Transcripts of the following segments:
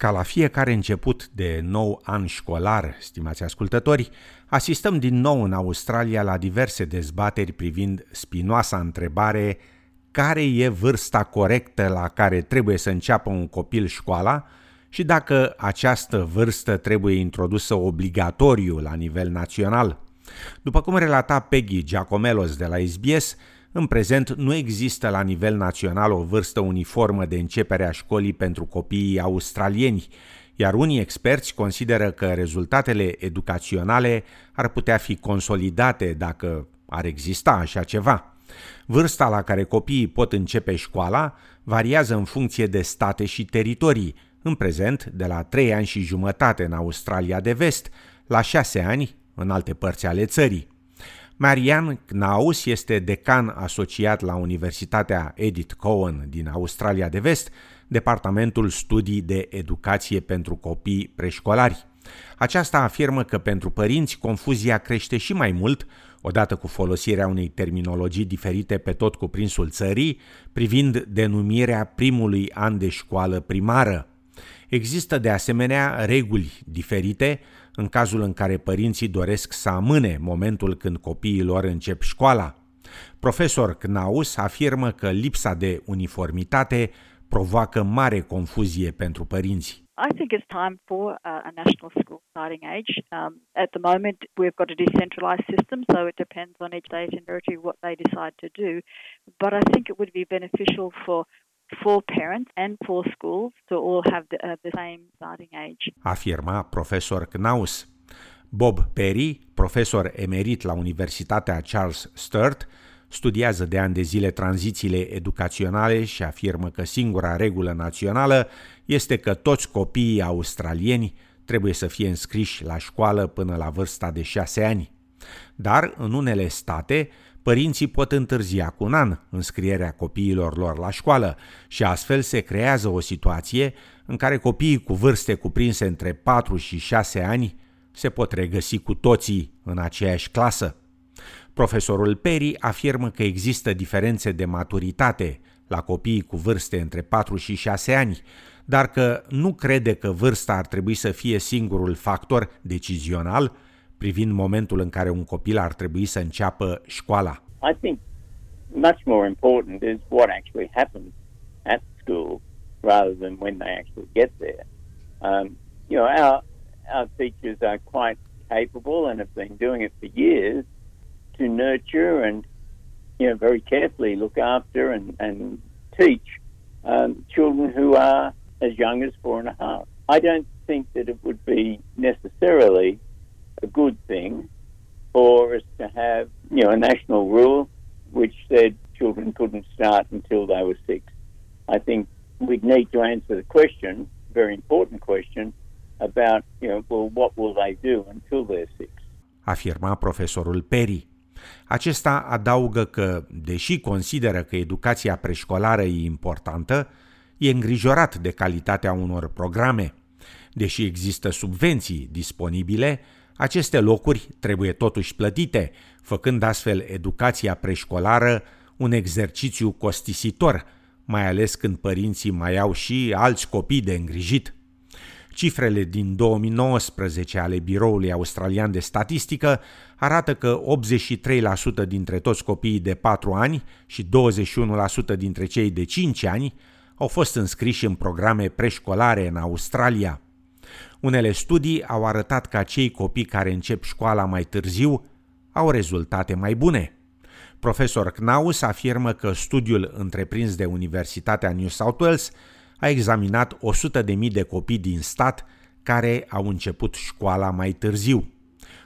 Ca la fiecare început de nou an școlar, stimați ascultători, asistăm din nou în Australia la diverse dezbateri privind spinoasa întrebare care e vârsta corectă la care trebuie să înceapă un copil școala și dacă această vârstă trebuie introdusă obligatoriu la nivel național. După cum relata Peggy Giacomelos de la SBS, în prezent nu există la nivel național o vârstă uniformă de începere a școlii pentru copiii australieni, iar unii experți consideră că rezultatele educaționale ar putea fi consolidate dacă ar exista așa ceva. Vârsta la care copiii pot începe școala variază în funcție de state și teritorii, în prezent de la 3 ani și jumătate în Australia de Vest la 6 ani în alte părți ale țării. Marian Knaus este decan asociat la Universitatea Edith Cowan din Australia de Vest, Departamentul Studii de Educație pentru Copii Preșcolari. Aceasta afirmă că pentru părinți confuzia crește și mai mult odată cu folosirea unei terminologii diferite pe tot cuprinsul țării, privind denumirea primului an de școală primară. Există de asemenea reguli diferite în cazul în care părinții doresc să amâne momentul când copiii lor încep școala. Profesor Knaus afirmă că lipsa de uniformitate provoacă mare confuzie pentru părinți. I think it's time for uh, a national school starting age. Um, at the moment, we've got a decentralised system, so it depends on each state and territory what they decide to do. But I think it would be beneficial for for parents and for schools to all have the, uh, the same starting age. Afirma profesor Knaus. Bob Perry, profesor emerit la Universitatea Charles Sturt, studiază de ani de zile tranzițiile educaționale și afirmă că singura regulă națională este că toți copiii australieni trebuie să fie înscriși la școală până la vârsta de șase ani. Dar, în unele state, părinții pot întârzia cu un an înscrierea copiilor lor la școală și astfel se creează o situație în care copiii cu vârste cuprinse între 4 și 6 ani se pot regăsi cu toții în aceeași clasă. Profesorul Perry afirmă că există diferențe de maturitate la copiii cu vârste între 4 și 6 ani, dar că nu crede că vârsta ar trebui să fie singurul factor decizional privind momentul în care un copil ar trebui să înceapă școala. I think much more important is what actually happens at school rather than when they actually get there. Um, you know, our our teachers are quite capable and have been doing it for years to nurture and you know very carefully look after and, and teach um, children who are as young as four and a half. I don't think that it would be necessarily a good thing for us to have you know a national rule which said children couldn't start until they were six. I think we'd need to answer the question, very important question, about you know well what will they do until they're six. Afirma profesorul Perry. Acesta adaugă că, deși consideră că educația preșcolară e importantă, e îngrijorat de calitatea unor programe. Deși există subvenții disponibile, aceste locuri trebuie totuși plătite, făcând astfel educația preșcolară un exercițiu costisitor, mai ales când părinții mai au și alți copii de îngrijit. Cifrele din 2019 ale Biroului Australian de Statistică arată că 83% dintre toți copiii de 4 ani și 21% dintre cei de 5 ani au fost înscriși în programe preșcolare în Australia. Unele studii au arătat că cei copii care încep școala mai târziu au rezultate mai bune. Profesor Knaus afirmă că studiul întreprins de Universitatea New South Wales a examinat 100.000 de copii din stat care au început școala mai târziu.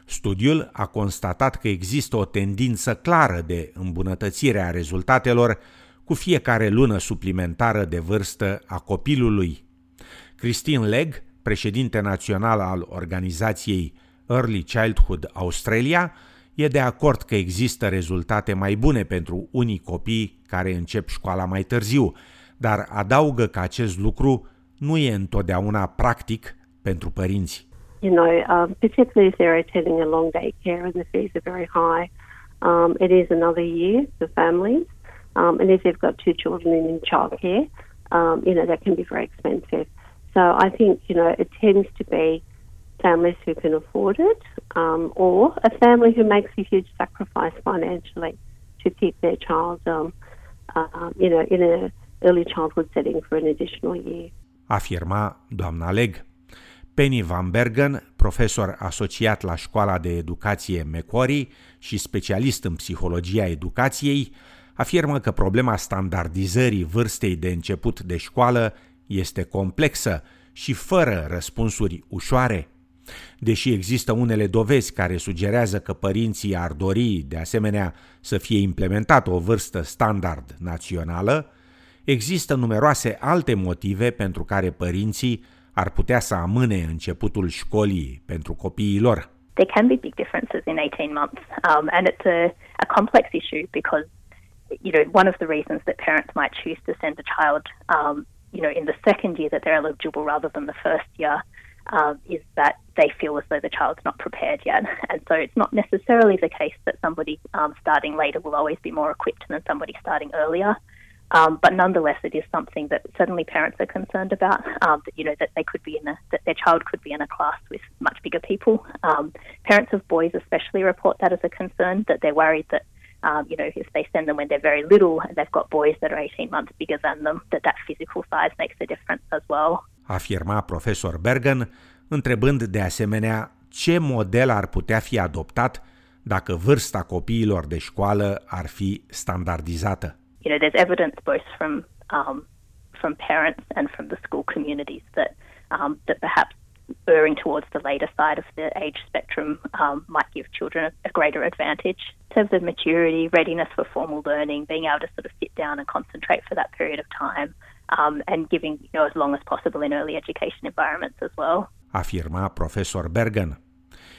Studiul a constatat că există o tendință clară de îmbunătățire a rezultatelor cu fiecare lună suplimentară de vârstă a copilului. Christine Legg, președinte național al organizației Early Childhood Australia, e de acord că există rezultate mai bune pentru unii copii care încep școala mai târziu, dar adaugă că acest lucru nu e întotdeauna practic pentru părinți. You know, um, particularly if they're attending a long day care and the fees are very high, um, it is another year for families. Um, and if they've got two children in childcare, um, you know, that can be very expensive. So I think, you know, it tends to be families who can afford it um, or a family who makes a huge sacrifice financially to keep their child, um, uh, you know, in a early childhood setting for an additional year. Afirma doamna Leg. Penny Van Bergen, profesor asociat la Școala de Educație Macquarie și specialist în psihologia educației, afirmă că problema standardizării vârstei de început de școală este complexă și fără răspunsuri ușoare. Deși există unele dovezi care sugerează că părinții ar dori, de asemenea, să fie implementată o vârstă standard națională, există numeroase alte motive pentru care părinții ar putea să amâne începutul școlii pentru copiii lor. There can be big differences in 18 months, um, and it's a, a complex issue because, you know, one of the reasons that parents might choose to send a child, um, you know, in the second year that they're eligible rather than the first year um, is that they feel as though the child's not prepared yet. And so it's not necessarily the case that somebody um, starting later will always be more equipped than somebody starting earlier. Um, but nonetheless, it is something that certainly parents are concerned about. Um, that you know that they could be in a that their child could be in a class with much bigger people. Um, parents of boys especially report that as a concern that they're worried that um, you know if they send them when they're very little and they've got boys that are 18 months bigger than them, that that physical size makes a difference as well. Afirma profesor Bergen, întrebând de asemenea ce model ar putea fi adoptat dacă vârsta copiilor de școală ar fi standardizată. you know, there's evidence both from um, from parents and from the school communities that um, that perhaps erring towards the later side of the age spectrum um, might give children a, a, greater advantage in terms of maturity, readiness for formal learning, being able to sort of sit down and concentrate for that period of time, um, and giving you know as long as possible in early education environments as well. Afirma profesor Bergen.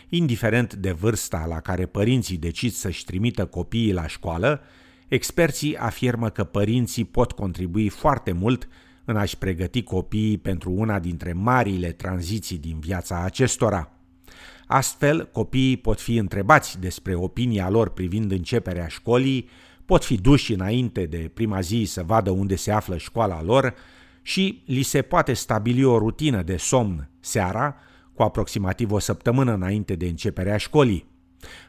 Indiferent de vârsta la care părinții decid să-și trimită copiii la școală, Experții afirmă că părinții pot contribui foarte mult în a-și pregăti copiii pentru una dintre marile tranziții din viața acestora. Astfel, copiii pot fi întrebați despre opinia lor privind începerea școlii, pot fi duși înainte de prima zi să vadă unde se află școala lor și li se poate stabili o rutină de somn seara, cu aproximativ o săptămână înainte de începerea școlii.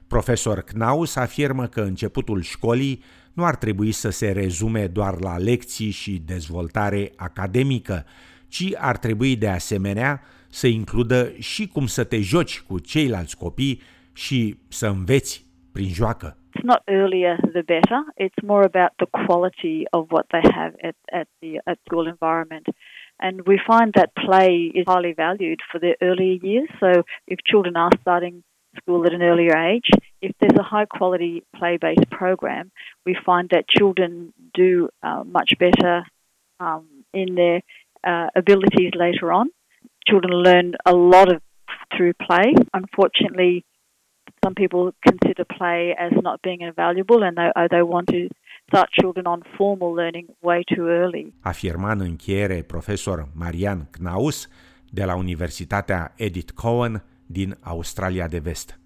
Profesor Knaus afirmă că începutul școlii nu ar trebui să se rezume doar la lecții și dezvoltare academică, ci ar trebui de asemenea să includă și cum să te joci cu ceilalți copii și să înveți prin joacă. It's not earlier the better. It's more about the quality of what they have at, at the at school environment. And we find that play is highly valued for their earlier years. So if children are starting school at an earlier age. If there's a high quality play based program, we find that children do uh, much better um, in their uh, abilities later on. Children learn a lot of through play. Unfortunately, some people consider play as not being invaluable and they, they want to start children on formal learning way too early. Afirma în încheiere profesor Marian Knaus de la Universitatea Edith Cowan din Australia de Vest.